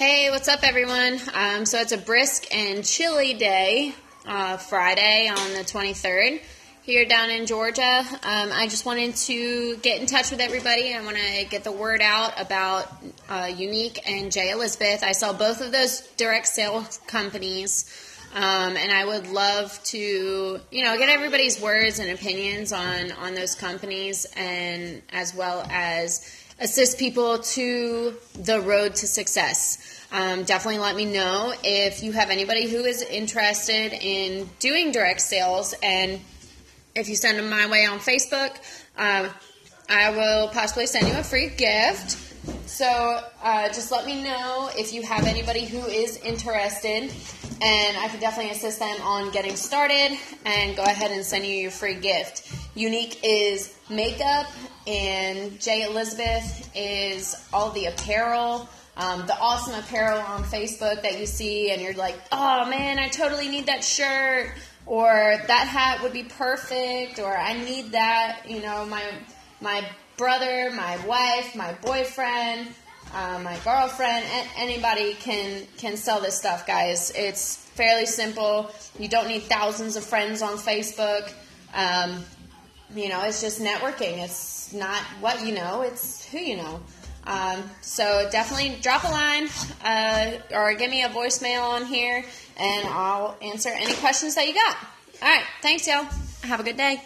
Hey, what's up, everyone? Um, so it's a brisk and chilly day, uh, Friday on the 23rd here down in Georgia. Um, I just wanted to get in touch with everybody. I want to get the word out about uh, Younique and J. Elizabeth. I saw both of those direct sales companies. Um, and I would love to, you know, get everybody's words and opinions on on those companies, and as well as assist people to the road to success. Um, definitely let me know if you have anybody who is interested in doing direct sales, and if you send them my way on Facebook, uh, I will possibly send you a free gift. So uh, just let me know if you have anybody who is interested, and I can definitely assist them on getting started and go ahead and send you your free gift. Younique is makeup, and Jay Elizabeth is all the apparel. Um, the awesome apparel on Facebook that you see, and you're like, oh man, I totally need that shirt, or that hat would be perfect, or I need that. You know, my my brother, my wife, my boyfriend, uh, my girlfriend, anybody can can sell this stuff, guys. It's fairly simple. You don't need thousands of friends on Facebook. Um, you know, it's just networking. It's not what you know, it's who you know. Um, so definitely drop a line uh, or give me a voicemail on here, and I'll answer any questions that you got. All right, thanks, y'all. Have a good day.